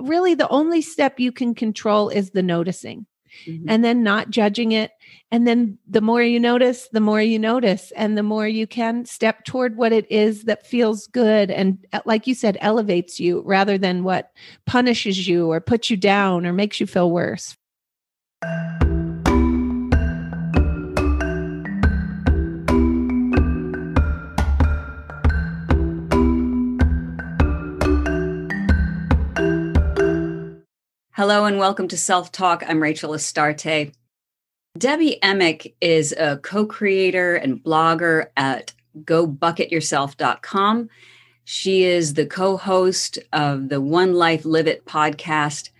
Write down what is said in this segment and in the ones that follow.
really the only step you can control is the noticing mm-hmm. and then not judging it. And then the more you notice, the more you notice, and the more you can step toward what it is that feels good and, uh, like you said, elevates you rather than what punishes you or puts you down or makes you feel worse. Hello and welcome to Self Talk. I'm Rachel Astarte. Debbie Emick is a co creator and blogger at gobucketyourself.com. She is the co host of the One Life Live It podcast,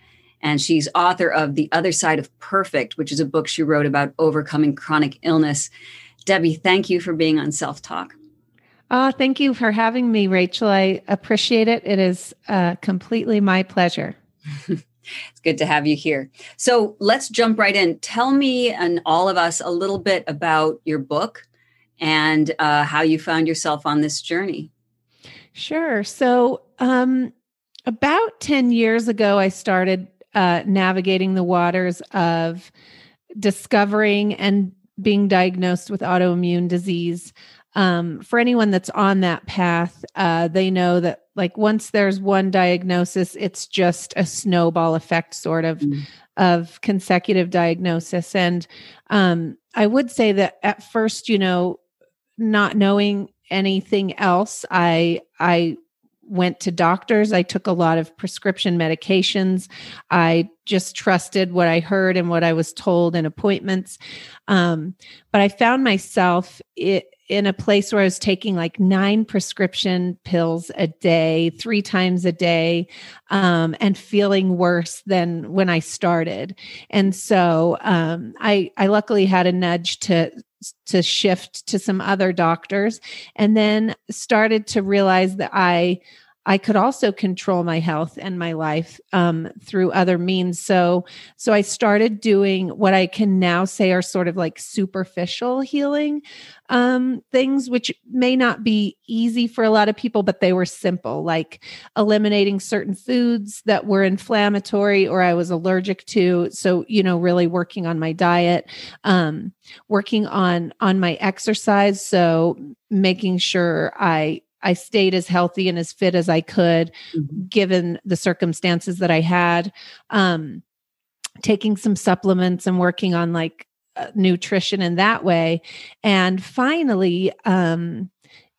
and she's author of The Other Side of Perfect, which is a book she wrote about overcoming chronic illness. Debbie, thank you for being on Self Talk. Oh, thank you for having me, Rachel. I appreciate it. It is uh, completely my pleasure. It's good to have you here. So let's jump right in. Tell me and all of us a little bit about your book and uh, how you found yourself on this journey. Sure. So, um, about 10 years ago, I started uh, navigating the waters of discovering and being diagnosed with autoimmune disease um, for anyone that's on that path, uh, they know that like once there's one diagnosis, it's just a snowball effect sort of mm. of consecutive diagnosis. And um, I would say that at first, you know, not knowing anything else, I I went to doctors. I took a lot of prescription medications. I just trusted what I heard and what I was told in appointments. Um, but I found myself it, in a place where I was taking like nine prescription pills a day, three times a day, um, and feeling worse than when I started. And so um, I, I luckily had a nudge to to shift to some other doctors, and then started to realize that I I could also control my health and my life um, through other means. So, so I started doing what I can now say are sort of like superficial healing um, things, which may not be easy for a lot of people, but they were simple, like eliminating certain foods that were inflammatory or I was allergic to. So, you know, really working on my diet, um, working on on my exercise. So making sure I I stayed as healthy and as fit as I could, mm-hmm. given the circumstances that I had. Um, taking some supplements and working on like uh, nutrition in that way. And finally, um,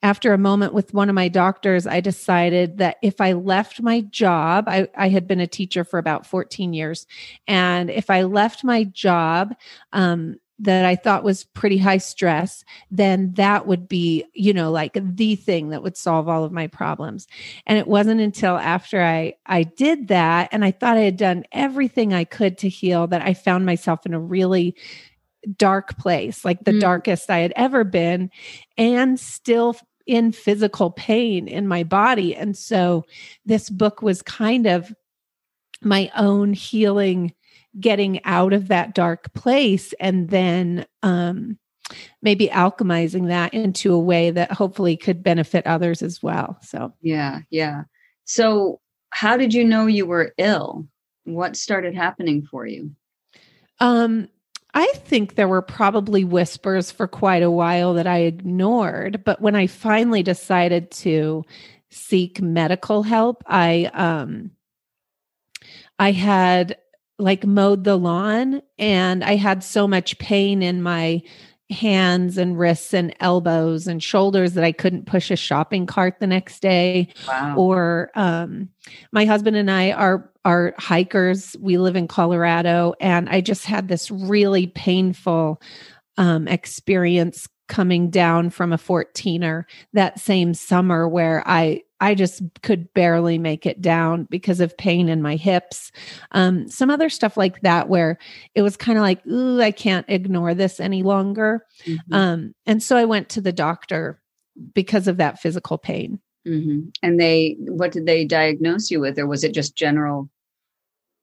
after a moment with one of my doctors, I decided that if I left my job, I, I, had been a teacher for about 14 years. And if I left my job, um, that I thought was pretty high stress, then that would be, you know, like the thing that would solve all of my problems. And it wasn't until after I I did that and I thought I had done everything I could to heal that I found myself in a really dark place, like the mm. darkest I had ever been and still in physical pain in my body. And so this book was kind of my own healing getting out of that dark place and then um, maybe alchemizing that into a way that hopefully could benefit others as well. So, yeah, yeah. So, how did you know you were ill? What started happening for you? Um, I think there were probably whispers for quite a while that I ignored, but when I finally decided to seek medical help, I um I had like mowed the lawn and I had so much pain in my hands and wrists and elbows and shoulders that I couldn't push a shopping cart the next day. Wow. Or um, my husband and I are are hikers. We live in Colorado, and I just had this really painful um, experience coming down from a 14er that same summer where I I just could barely make it down because of pain in my hips. Um, some other stuff like that, where it was kind of like, ooh, I can't ignore this any longer. Mm-hmm. Um, and so I went to the doctor because of that physical pain. Mm-hmm. And they, what did they diagnose you with, or was it just general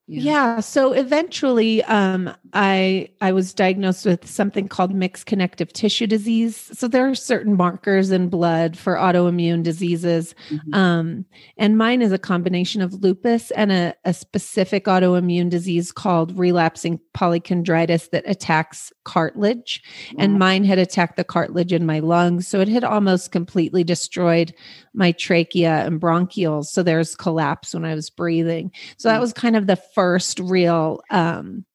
Yeah. yeah. So eventually, um, I I was diagnosed with something called mixed connective tissue disease. So there are certain markers in blood for autoimmune diseases, mm-hmm. um, and mine is a combination of lupus and a, a specific autoimmune disease called relapsing polychondritis that attacks cartilage. And mine had attacked the cartilage in my lungs, so it had almost completely destroyed my trachea and bronchioles. So there's collapse when I was breathing. So that mm. was kind of the first real um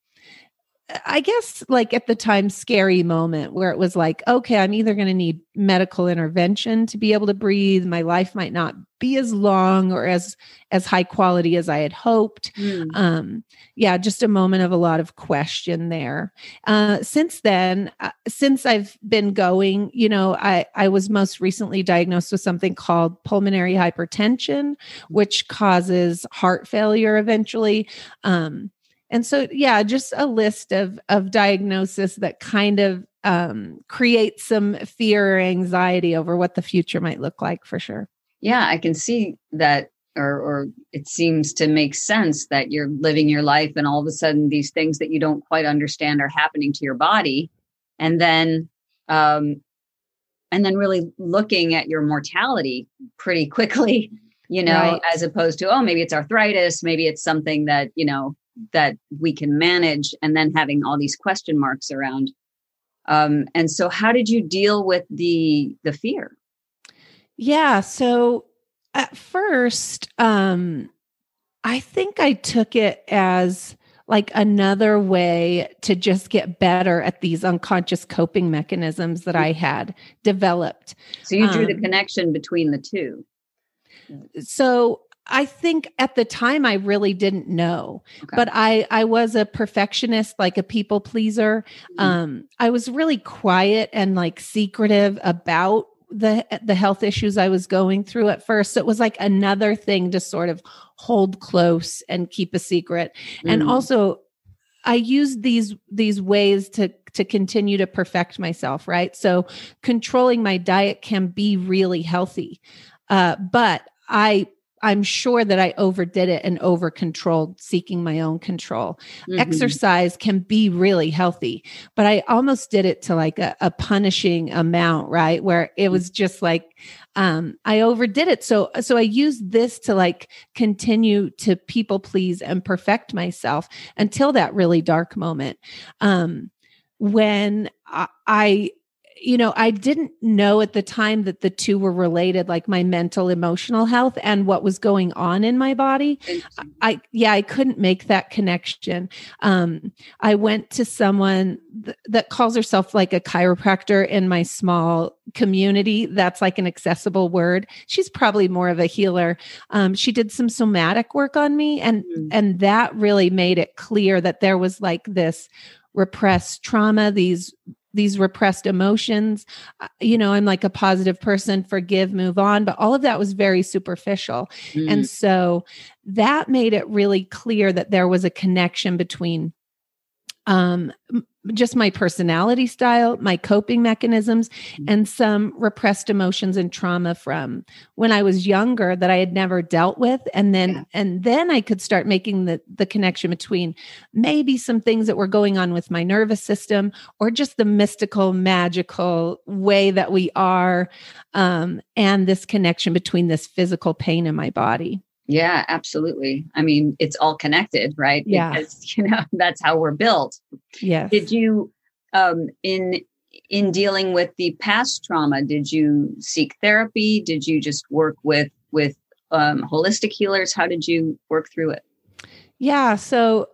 I guess like at the time scary moment where it was like, okay, I'm either going to need medical intervention to be able to breathe. My life might not be as long or as as high quality as I had hoped. Mm. Um, yeah, just a moment of a lot of question there. Uh, since then, uh, since I've been going, you know, I I was most recently diagnosed with something called pulmonary hypertension, which causes heart failure eventually. Um, and so yeah just a list of of diagnosis that kind of um, create some fear or anxiety over what the future might look like for sure yeah i can see that or or it seems to make sense that you're living your life and all of a sudden these things that you don't quite understand are happening to your body and then um and then really looking at your mortality pretty quickly you know right. as opposed to oh maybe it's arthritis maybe it's something that you know that we can manage and then having all these question marks around. Um, and so how did you deal with the the fear? Yeah so at first um i think i took it as like another way to just get better at these unconscious coping mechanisms that i had developed. So you drew um, the connection between the two. so I think at the time I really didn't know, okay. but I I was a perfectionist, like a people pleaser. Mm-hmm. Um, I was really quiet and like secretive about the the health issues I was going through at first. So it was like another thing to sort of hold close and keep a secret. Mm-hmm. And also I used these these ways to to continue to perfect myself, right? So controlling my diet can be really healthy. Uh, but I I'm sure that I overdid it and over controlled, seeking my own control. Mm-hmm. Exercise can be really healthy, but I almost did it to like a, a punishing amount, right? Where it was just like, um, I overdid it. So, so I used this to like continue to people please and perfect myself until that really dark moment. Um, when I, I you know, I didn't know at the time that the two were related, like my mental, emotional health and what was going on in my body. I, yeah, I couldn't make that connection. Um, I went to someone th- that calls herself like a chiropractor in my small community. That's like an accessible word. She's probably more of a healer. Um, she did some somatic work on me, and mm-hmm. and that really made it clear that there was like this repressed trauma, these these repressed emotions. Uh, you know, I'm like a positive person, forgive, move on. But all of that was very superficial. Mm. And so that made it really clear that there was a connection between um, just my personality style, my coping mechanisms, mm-hmm. and some repressed emotions and trauma from when I was younger that I had never dealt with. And then yeah. and then I could start making the the connection between maybe some things that were going on with my nervous system or just the mystical, magical way that we are, um, and this connection between this physical pain in my body. Yeah, absolutely. I mean, it's all connected, right? Yeah. Because, you know, that's how we're built. Yes. Did you um in in dealing with the past trauma, did you seek therapy? Did you just work with with um holistic healers? How did you work through it? Yeah, so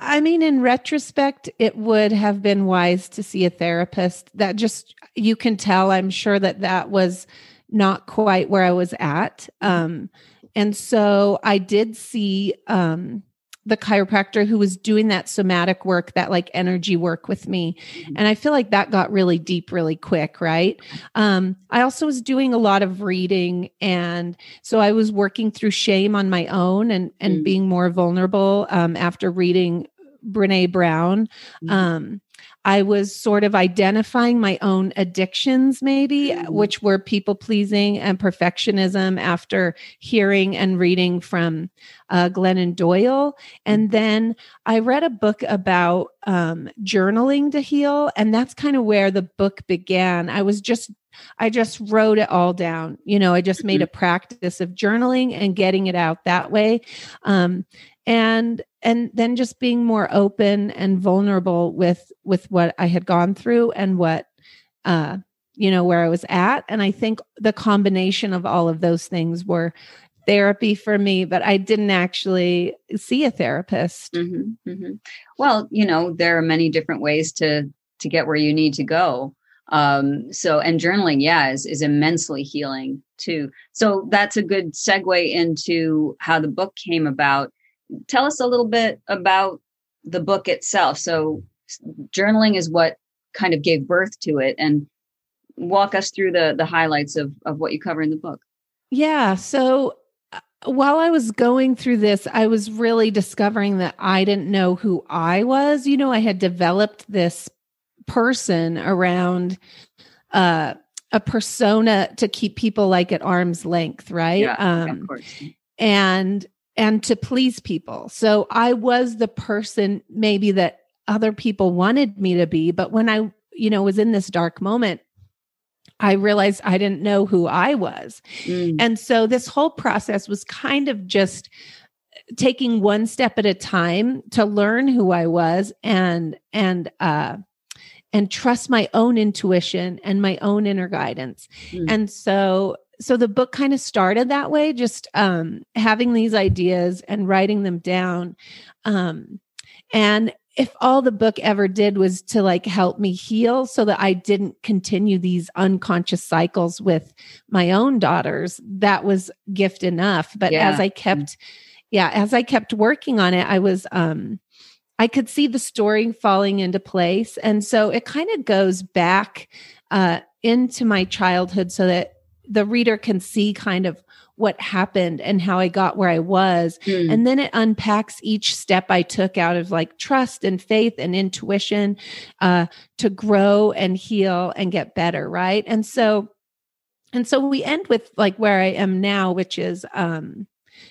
I mean, in retrospect, it would have been wise to see a therapist. That just, you can tell, I'm sure that that was not quite where I was at. Um, and so I did see um, the chiropractor who was doing that somatic work, that like energy work with me. Mm-hmm. And I feel like that got really deep really quick, right? Um, I also was doing a lot of reading. And so I was working through shame on my own and, and mm-hmm. being more vulnerable um, after reading Brene Brown. Mm-hmm. Um, I was sort of identifying my own addictions, maybe, mm-hmm. which were people pleasing and perfectionism after hearing and reading from uh, Glennon Doyle. And mm-hmm. then I read a book about um, journaling to heal. And that's kind of where the book began. I was just I just wrote it all down. You know, I just made mm-hmm. a practice of journaling and getting it out that way. Um, and and then just being more open and vulnerable with with what I had gone through and what uh you know where I was at and I think the combination of all of those things were therapy for me but I didn't actually see a therapist. Mm-hmm, mm-hmm. Well, you know, there are many different ways to to get where you need to go. Um so and journaling yeah is is immensely healing too. So that's a good segue into how the book came about tell us a little bit about the book itself. So, journaling is what kind of gave birth to it, and walk us through the the highlights of of what you cover in the book. Yeah. So uh, while I was going through this, I was really discovering that I didn't know who I was. You know, I had developed this person around uh, a persona to keep people like at arm's length, right? Yeah, um, of course. And and to please people. So I was the person maybe that other people wanted me to be, but when I, you know, was in this dark moment, I realized I didn't know who I was. Mm. And so this whole process was kind of just taking one step at a time to learn who I was and and uh and trust my own intuition and my own inner guidance. Mm. And so so the book kind of started that way just um, having these ideas and writing them down um, and if all the book ever did was to like help me heal so that I didn't continue these unconscious cycles with my own daughters, that was gift enough. But yeah. as I kept, yeah, as I kept working on it, I was, um, I could see the story falling into place. And so it kind of goes back uh, into my childhood so that the reader can see kind of what happened and how I got where I was. Mm. And then it unpacks each step I took out of like trust and faith and intuition uh, to grow and heal and get better. Right. And so, and so we end with like where I am now, which is, um,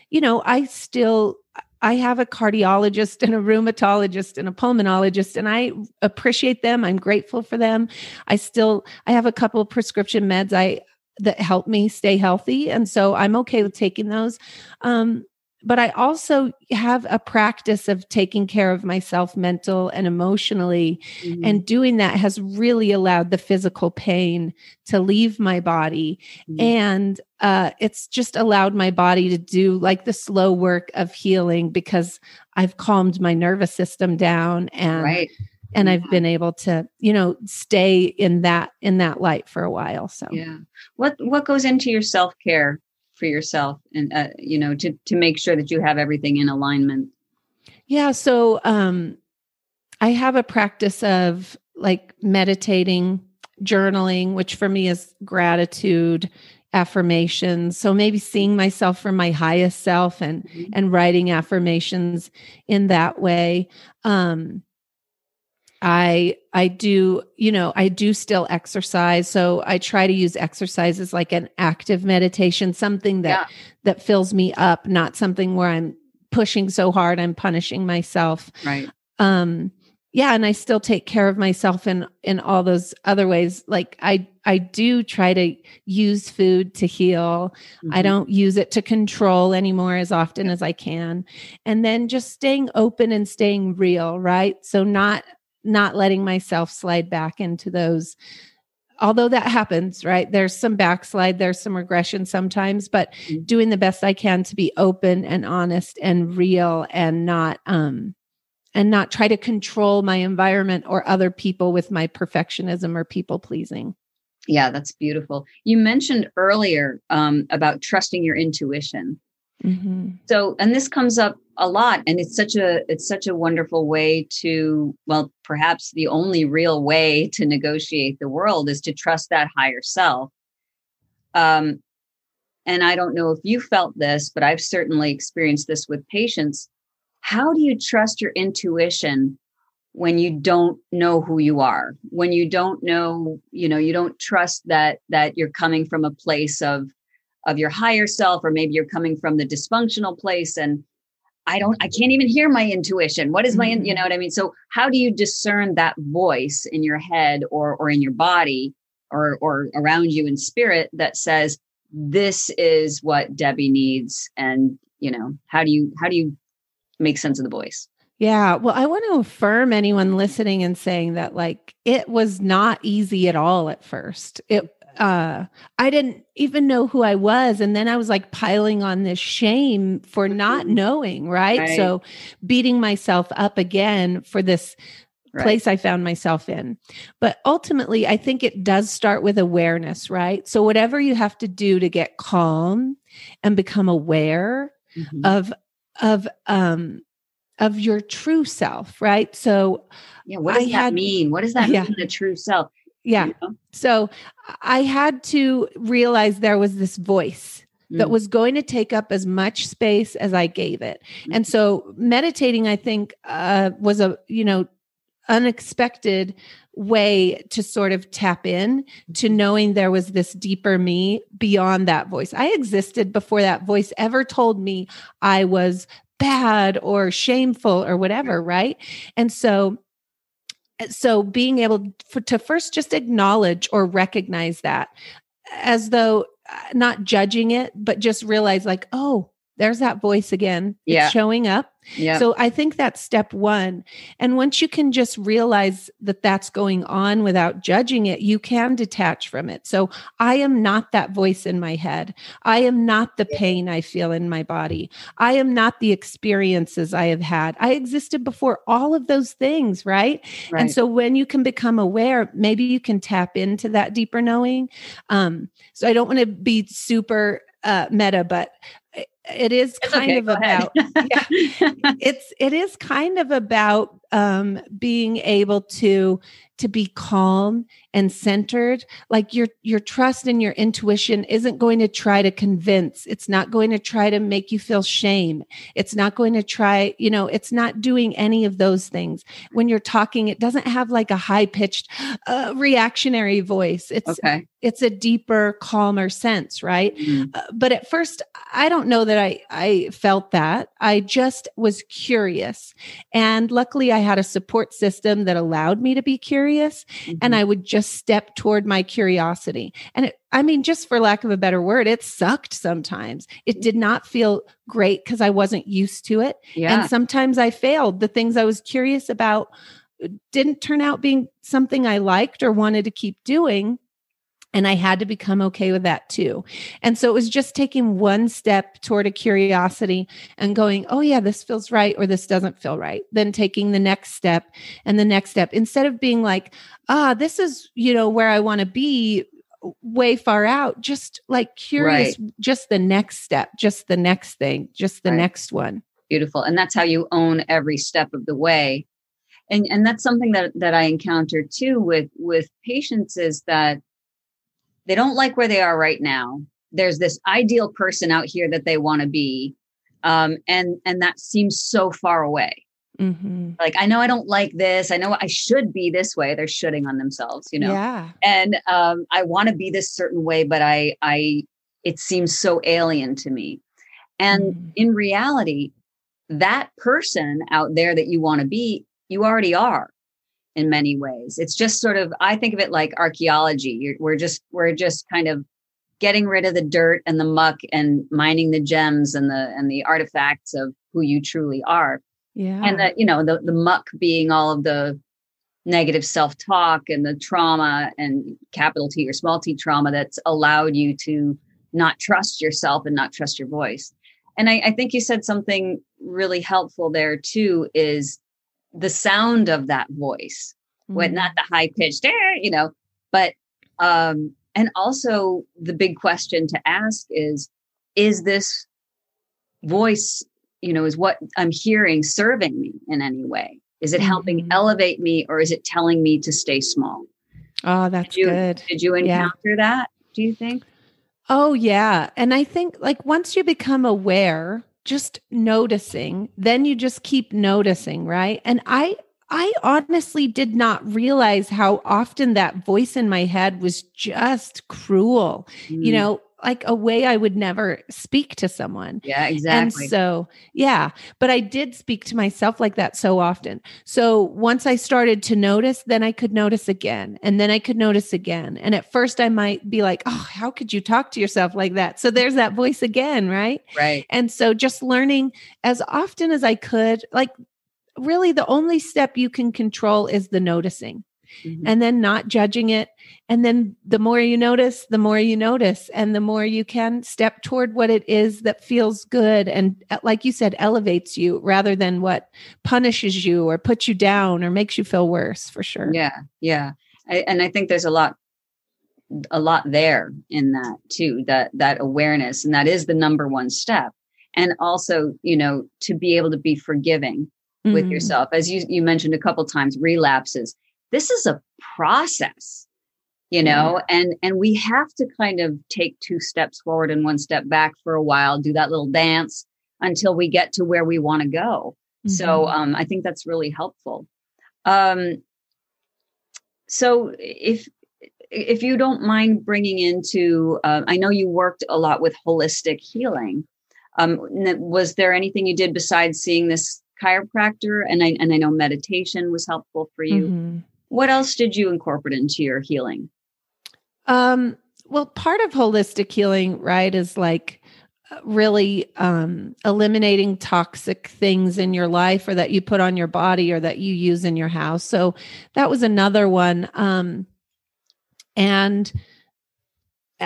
you know, I still, I have a cardiologist and a rheumatologist and a pulmonologist, and I appreciate them. I'm grateful for them. I still I have a couple of prescription meds I that help me stay healthy. And so I'm okay with taking those. Um, but I also have a practice of taking care of myself mental and emotionally. Mm-hmm. And doing that has really allowed the physical pain to leave my body. Mm-hmm. And uh, it's just allowed my body to do like the slow work of healing because I've calmed my nervous system down and right and I've been able to, you know, stay in that in that light for a while. So yeah, what what goes into your self care for yourself, and uh, you know, to to make sure that you have everything in alignment. Yeah, so um, I have a practice of like meditating, journaling, which for me is gratitude affirmations so maybe seeing myself from my highest self and mm-hmm. and writing affirmations in that way um I I do, you know, I do still exercise. So I try to use exercise as like an active meditation, something that yeah. that fills me up, not something where I'm pushing so hard I'm punishing myself. Right. Um yeah, and I still take care of myself in in all those other ways. Like I I do try to use food to heal. Mm-hmm. I don't use it to control anymore as often as I can. And then just staying open and staying real, right? So not not letting myself slide back into those although that happens right there's some backslide there's some regression sometimes but mm-hmm. doing the best i can to be open and honest and real and not um and not try to control my environment or other people with my perfectionism or people pleasing yeah that's beautiful you mentioned earlier um, about trusting your intuition Mm-hmm. So, and this comes up a lot, and it's such a it's such a wonderful way to well, perhaps the only real way to negotiate the world is to trust that higher self. Um, and I don't know if you felt this, but I've certainly experienced this with patients. How do you trust your intuition when you don't know who you are when you don't know you know you don't trust that that you're coming from a place of of your higher self or maybe you're coming from the dysfunctional place and i don't i can't even hear my intuition what is my mm-hmm. you know what i mean so how do you discern that voice in your head or or in your body or or around you in spirit that says this is what debbie needs and you know how do you how do you make sense of the voice yeah. Well, I want to affirm anyone listening and saying that like it was not easy at all at first. It uh I didn't even know who I was and then I was like piling on this shame for not mm-hmm. knowing, right? right. So beating myself up again for this right. place I found myself in. But ultimately, I think it does start with awareness, right? So whatever you have to do to get calm and become aware mm-hmm. of of um of your true self, right? So, yeah, what does I that had, mean? What does that yeah. mean, the true self? Yeah. You know? So, I had to realize there was this voice mm. that was going to take up as much space as I gave it. Mm. And so, meditating, I think, uh, was a, you know, unexpected way to sort of tap in to mm-hmm. knowing there was this deeper me beyond that voice. I existed before that voice ever told me I was bad or shameful or whatever, right? And so so being able to first just acknowledge or recognize that as though uh, not judging it but just realize like oh there's that voice again yeah. it's showing up yeah. So I think that's step one. And once you can just realize that that's going on without judging it, you can detach from it. So I am not that voice in my head. I am not the pain I feel in my body. I am not the experiences I have had. I existed before all of those things, right? right. And so when you can become aware, maybe you can tap into that deeper knowing. Um, so I don't want to be super uh, meta, but it is it's kind okay, of about yeah, it's it is kind of about um, being able to to be calm and centered like your your trust and your intuition isn't going to try to convince. It's not going to try to make you feel shame. It's not going to try you know it's not doing any of those things. When you're talking it doesn't have like a high pitched uh, reactionary voice. It's okay. it's a deeper calmer sense right? Mm-hmm. uh, but at first i don't know that i i felt that. I just was curious. And luckily i had a support system that allowed me to be curious mm-hmm. and I would just step toward my curiosity. And it, I mean, just for lack of a better word, it sucked sometimes. It did not feel great because I wasn't used to it. Yeah. And sometimes I failed. The things I was curious about uh, didn't turn out being something I liked or wanted to keep doing. And I had to become okay with that too. And so it was just taking one step toward a curiosity and going, oh, yeah, this feels right or this doesn't feel right. Then taking the next step and the next step instead of being like, ah, this is, you know, where I want to be way far out, just like curious, right. just the next step, just the next thing, just the right. next one. Beautiful. And that's how you own every step of the way. And, and that's something that, that I encounter too with, with patients is that they don't like where they are right now. There's this ideal person out here that they want to be. Um, and and that seems so far away. Mm-hmm. Like I know I don't like this. I know I should be this way. They're shooting on themselves, you know. Yeah. And um, I want to be this certain way, but I I it seems so alien to me. And mm. in reality, that person out there that you want to be, you already are in many ways. It's just sort of I think of it like archaeology. You're, we're just we're just kind of getting rid of the dirt and the muck and mining the gems and the and the artifacts of who you truly are. Yeah. And that, you know, the the muck being all of the negative self-talk and the trauma and capital T or small t trauma that's allowed you to not trust yourself and not trust your voice. And I, I think you said something really helpful there too, is the sound of that voice, mm-hmm. when not the high pitched, air, you know, but um, and also the big question to ask is, is this voice, you know, is what I'm hearing serving me in any way? Is it helping mm-hmm. elevate me or is it telling me to stay small? Oh, that's did you, good. Did you encounter yeah. that? Do you think? Oh, yeah. And I think like once you become aware just noticing then you just keep noticing right and i I honestly did not realize how often that voice in my head was just cruel. Mm. You know, like a way I would never speak to someone. Yeah, exactly. And so, yeah, but I did speak to myself like that so often. So once I started to notice, then I could notice again, and then I could notice again. And at first, I might be like, oh, how could you talk to yourself like that? So there's that voice again, right? Right. And so just learning as often as I could, like, really the only step you can control is the noticing. Mm-hmm. and then not judging it. And then the more you notice, the more you notice, and the more you can step toward what it is that feels good and, uh, like you said, elevates you rather than what punishes you or puts you down or makes you feel worse for sure. Yeah. Yeah. I, and I think there's a lot a lot there in that too that that awareness and that is the number one step and also you know to be able to be forgiving mm-hmm. with yourself as you you mentioned a couple times relapses this is a process you know yeah. and and we have to kind of take two steps forward and one step back for a while do that little dance until we get to where we want to go mm-hmm. so um i think that's really helpful um so if if you don't mind bringing into uh, i know you worked a lot with holistic healing um was there anything you did besides seeing this chiropractor and i and i know meditation was helpful for you mm-hmm. What else did you incorporate into your healing? Um, well, part of holistic healing, right, is like uh, really um, eliminating toxic things in your life or that you put on your body or that you use in your house. So that was another one. Um, and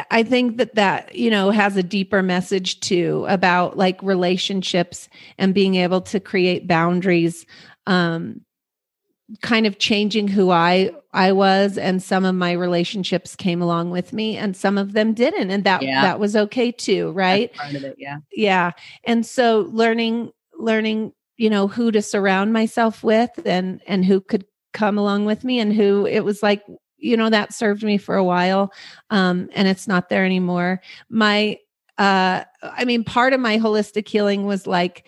I think that that, you know, has a deeper message too about like relationships and being able to create boundaries. Um, kind of changing who I I was and some of my relationships came along with me and some of them didn't and that yeah. that was okay too right That's part of it yeah. Yeah and so learning learning you know who to surround myself with and and who could come along with me and who it was like you know that served me for a while um and it's not there anymore. My uh i mean part of my holistic healing was like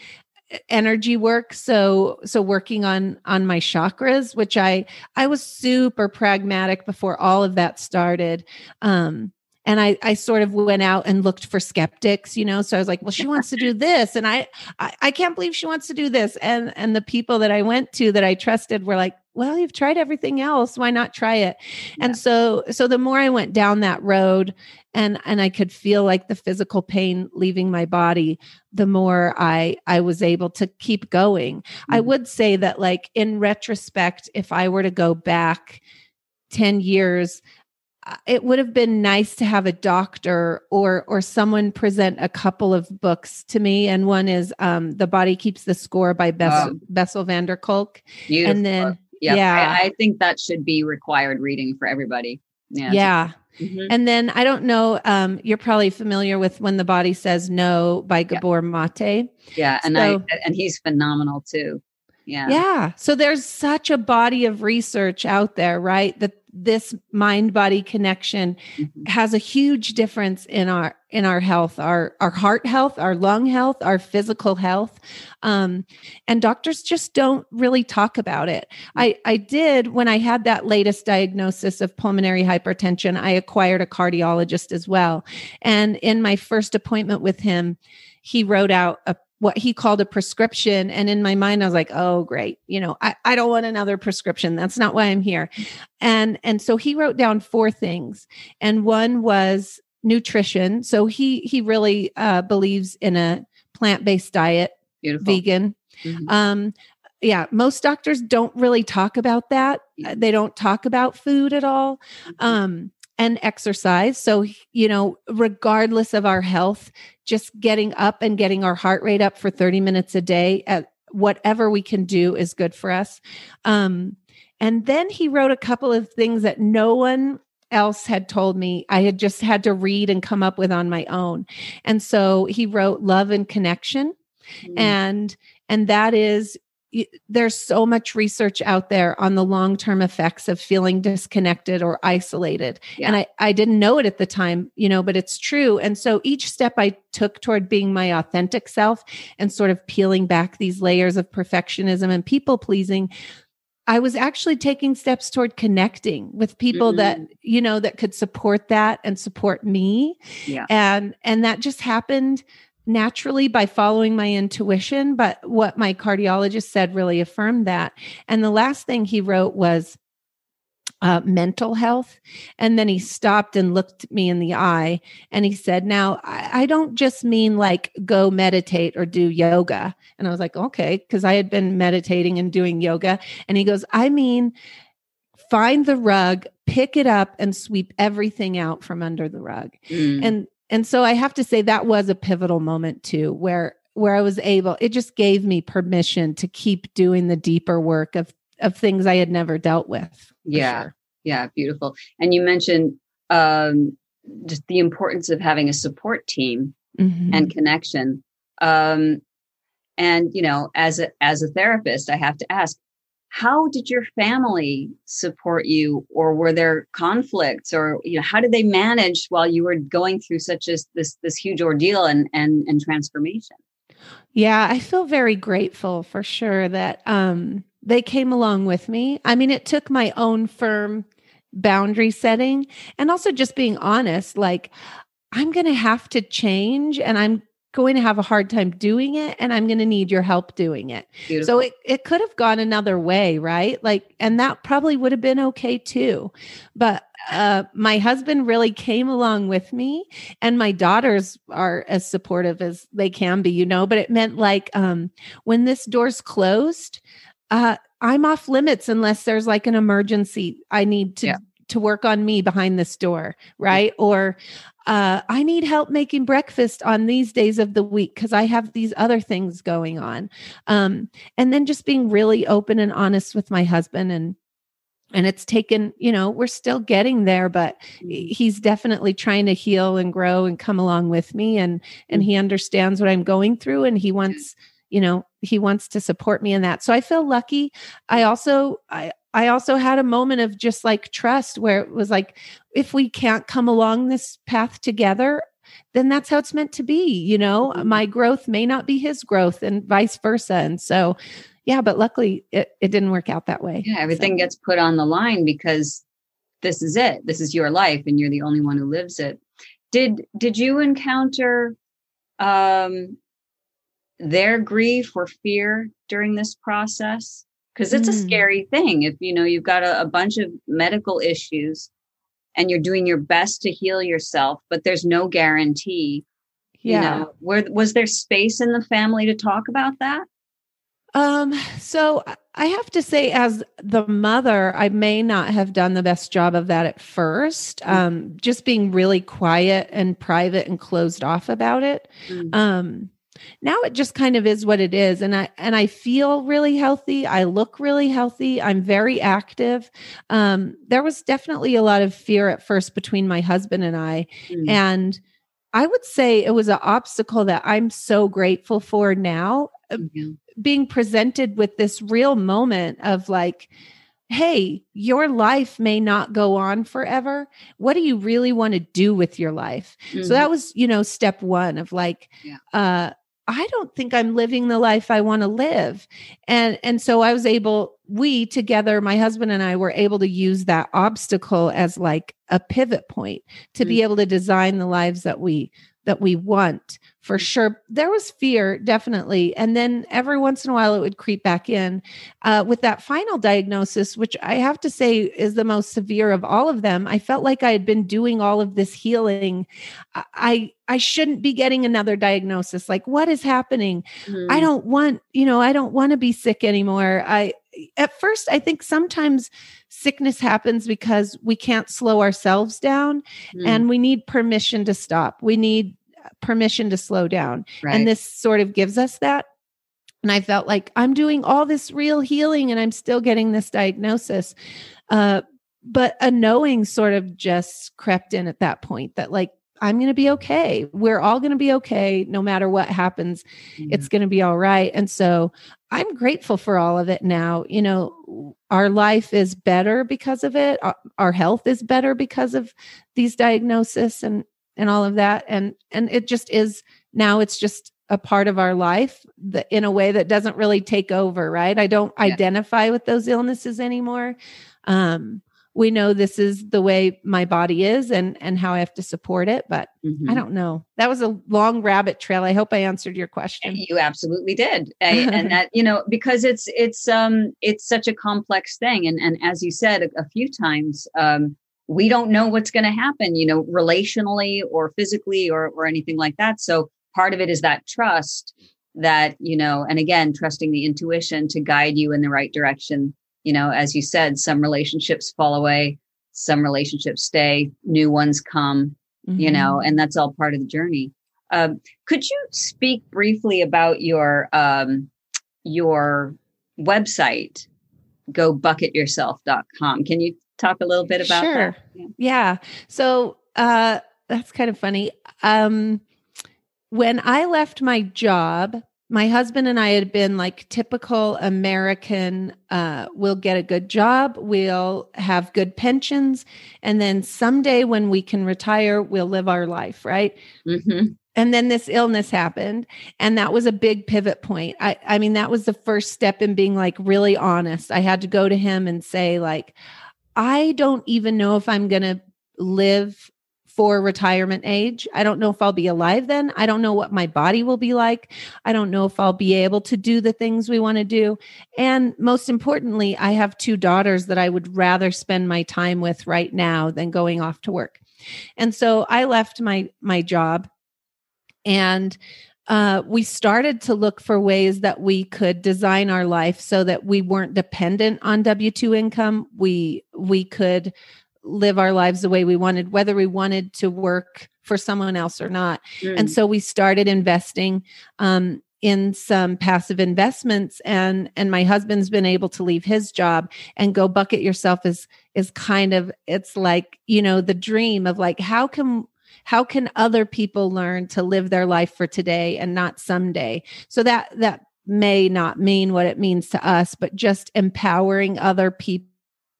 energy work. So so working on on my chakras which i i was super pragmatic before all of that started. Um and I, I sort of went out and looked for skeptics, you know. So I was like, well, she wants to do this, and I, I, I can't believe she wants to do this. And and the people that I went to that I trusted were like, well, you've tried everything else. Why not try it? Yeah. And so so the more I went down that road, and and I could feel like the physical pain leaving my body, the more I I was able to keep going. Mm-hmm. I would say that, like in retrospect, if I were to go back. 10 years it would have been nice to have a doctor or or someone present a couple of books to me. And one is um the body keeps the score by bessel, um, bessel van der kolk. Beautiful. and then yeah, yeah. I, I, think that should be required reading for everybody. Yeah. Yeah. Mm-hmm. and then i don't know um you're probably familiar with when the body says no by gabor yeah. mate. Yeah and so, i and he's phenomenal too. Yeah. Yeah. So there's such a body of research out there right? That this mind body connection mm-hmm. has a huge difference in our in our health our our heart health our lung health our physical health um, and doctors just don't really talk about it mm-hmm. i i did when i had that latest diagnosis of pulmonary hypertension i acquired a cardiologist as well and in my first appointment with him he wrote out a what he called a prescription. And in my mind, I was like, oh, great. You know, I, I don't want another prescription. That's not why I'm here. And and so he wrote down four things. And one was nutrition. So he he really uh, believes in a plant-based diet, Beautiful. vegan. Mm-hmm. Um, yeah, most doctors don't really talk about that. They don't talk about food at all. Mm-hmm. Um, and exercise. So, you know, regardless of our health, just getting up and getting our heart rate up for 30 minutes a day at whatever we can do is good for us. Um, and then he wrote a couple of things that no one else had told me. I had just had to read and come up with on my own. And so he wrote love and connection. Mm. And and that is there's so much research out there on the long-term effects of feeling disconnected or isolated yeah. and I, I didn't know it at the time you know but it's true and so each step i took toward being my authentic self and sort of peeling back these layers of perfectionism and people pleasing I was actually taking steps toward connecting with people mm-hmm. that you know that could support that and support me. Yeah. And and that just happened naturally by following my intuition, but what my cardiologist said really affirmed that. And the last thing he wrote was uh, mental health. And then he stopped and looked me in the eye and he said, Now, I, I don't just mean like go meditate or do yoga. And I was like, Okay, because I had been meditating and doing yoga. And he goes, I mean, find the rug, pick it up, and sweep everything out from under the rug. Mm. And and so I have to say that was a pivotal moment too, where where I was able, it just gave me permission to keep doing the deeper work of of things I had never dealt with. Yeah. Sure. Yeah. Beautiful. And you mentioned um, just the importance of having a support team mm-hmm. and connection. Um, and you know, as a as a therapist, I have to ask, how did your family support you, or were there conflicts, or you know, how did they manage while you were going through such as this this huge ordeal and and and transformation? Yeah, I feel very grateful for sure that um, they came along with me. I mean, it took my own firm boundary setting and also just being honest like, I'm going to have to change and I'm going to have a hard time doing it and I'm going to need your help doing it. Beautiful. So it, it could have gone another way, right? Like, and that probably would have been okay too. But uh, my husband really came along with me and my daughters are as supportive as they can be, you know, but it meant like um, when this door's closed, uh, I'm off limits unless there's like an emergency. I need to yeah. To work on me behind this door, right? Or uh, I need help making breakfast on these days of the week because I have these other things going on. Um, and then just being really open and honest with my husband and and it's taken you know we're still getting there but mm. he's definitely trying to heal and grow and come along with me and and mm. he understands what i'm going through and he wants you know he wants to support me in that so i feel lucky i also i i also had a moment of just like trust where it was like if we can't come along this path together then that's how it's meant to be you know? Mm-hmm. my growth may not be his growth and vice versa. And so yeah but luckily it, it didn't work out that way. Yeah everything so. gets put on the line because this is it. This is your life and you're the only one who lives it. Did did you encounter um their grief or fear during this process because it's mm. a scary thing if you know you've got a, a, bunch of medical issues and you're doing your best to heal yourself but there's no guarantee yeah. you know where was there space in the family to talk about that um so i have to say as the mother i may not have done the best job of that at first mm. um just being really quiet and private and closed off about it mm. um now it just kind of is what it is and i and i feel really healthy i look really healthy i'm very active um, there was definitely a lot of fear at first between my husband and i mm. and i would say it was an obstacle that i'm so grateful for now mm-hmm. being presented with this real moment of like hey, your life may not go on forever. What do you really want to do with your life? Mm-hmm. So that was, you know, step one of like, yeah. uh, I don't think I'm living the life I want to live. And and so I was able we together my husband and I were able to use that obstacle as like a pivot point to mm-hmm. be able to design the lives that we that we want for sure. There was fear, definitely. And then every once in a while it would creep back in uh, with that final diagnosis, which I have to say is the most severe of all of them. I felt like I had been doing all of this healing. I, I shouldn't be getting another diagnosis. Like, what is happening? Mm. I don't want, you know, I don't want to be sick anymore. I, at first, I think sometimes sickness happens because we can't slow ourselves down mm. and we need permission to stop. We need permission to slow down. Right. And this sort of gives us that. And I felt like I'm doing all this real healing and I'm still getting this diagnosis. Uh, but a knowing sort of just crept in at that point that, like, I'm going to be okay. We're all going to be okay no matter what happens. Mm-hmm. It's going to be all right. And so I'm grateful for all of it now. You know, our life is better because of it. Our, our health is better because of these diagnoses and and all of that and and it just is now it's just a part of our life that, in a way that doesn't really take over, right? I don't yeah. identify with those illnesses anymore. Um, we know this is the way my body is and and how I have to support it, but mm-hmm. I don't know. That was a long rabbit trail. I hope I answered your question. You absolutely did. and that, you know, because it's it's um it's such a complex thing and and as you said a, a few times um we don't know what's going to happen, you know, relationally or physically or or anything like that. So part of it is that trust that, you know, and again, trusting the intuition to guide you in the right direction you know as you said some relationships fall away some relationships stay new ones come mm-hmm. you know and that's all part of the journey um, could you speak briefly about your um, your website gobucketyourself.com can you talk a little bit about sure. that yeah. yeah so uh, that's kind of funny um, when i left my job my husband and I had been like typical American. Uh, we'll get a good job, we'll have good pensions, and then someday when we can retire, we'll live our life, right? Mm-hmm. And then this illness happened, and that was a big pivot point. I, I mean, that was the first step in being like really honest. I had to go to him and say, like, I don't even know if I'm going to live for retirement age. I don't know if I'll be alive then. I don't know what my body will be like. I don't know if I'll be able to do the things we want to do. And most importantly, I have two daughters that I would rather spend my time with right now than going off to work. And so I left my my job and uh, we started to look for ways that we could design our life so that we weren't dependent on W two income. We we could live our lives the way we wanted, whether we wanted to work for someone else or not. Mm. And so we started investing um, in some passive investments and and my husband's been able to leave his job and go bucket yourself is is kind of it's like you know the dream of like how can how can other people learn to live their life for today and not someday so that that may not mean what it means to us but just empowering other people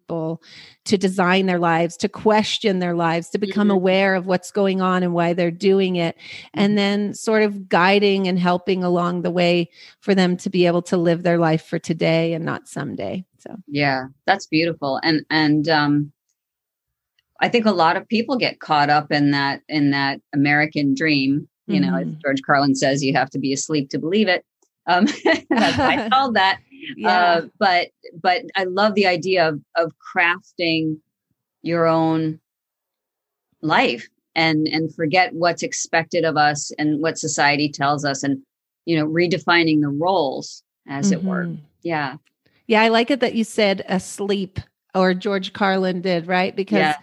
people to design their lives, to question their lives, to become mm-hmm. aware of what's going on and why they're doing it, and mm-hmm. then sort of guiding and helping along the way for them to be able to live their life for today and not someday. So, yeah, that's beautiful. And, and, um, I think a lot of people get caught up in that in that American dream. You mm-hmm. know, as. George Carlin says, you have to be asleep to believe it. Um, I called that. Yeah. Uh, but but I love the idea of of crafting your own life and and forget what's expected of us and what society tells us and you know redefining the roles as mm-hmm. it were. Mm-hmm. Yeah. Yeah, I like it that you said asleep or George Carlin did, right? Because yeah.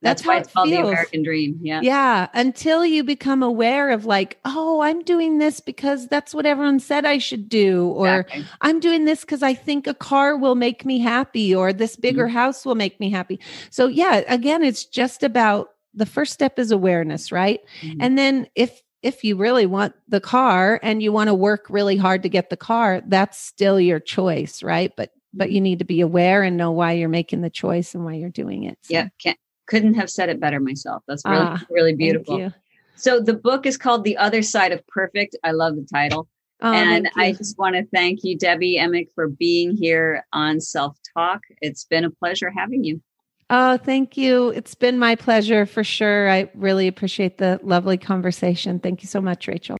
That's, That's why it's it called feels. the American dream. Yeah. Yeah. Until you become aware of, like, oh, I'm doing this because that's what everyone said I should do. Or exactly. I'm doing this because I think a car will make me happy or this bigger mm-hmm. house will make me happy. So, yeah, again, it's just about the first step is awareness, right? Mm-hmm. And then if, if you really want the car and you want to work really hard to get the car, that's still your choice, right? But but you need to be aware and know why you're making the choice and why you're doing it. So. Yeah, can't couldn't have said it better myself. That's really, ah, really beautiful. So the book is called The Other Side of Perfect. I love the title. Oh, and I just want to thank you, Debbie Emick, for being here on Self Talk. It's been a pleasure having you. Oh, thank you. It's been my pleasure for sure. I really appreciate the lovely conversation. Thank you so much, Rachel.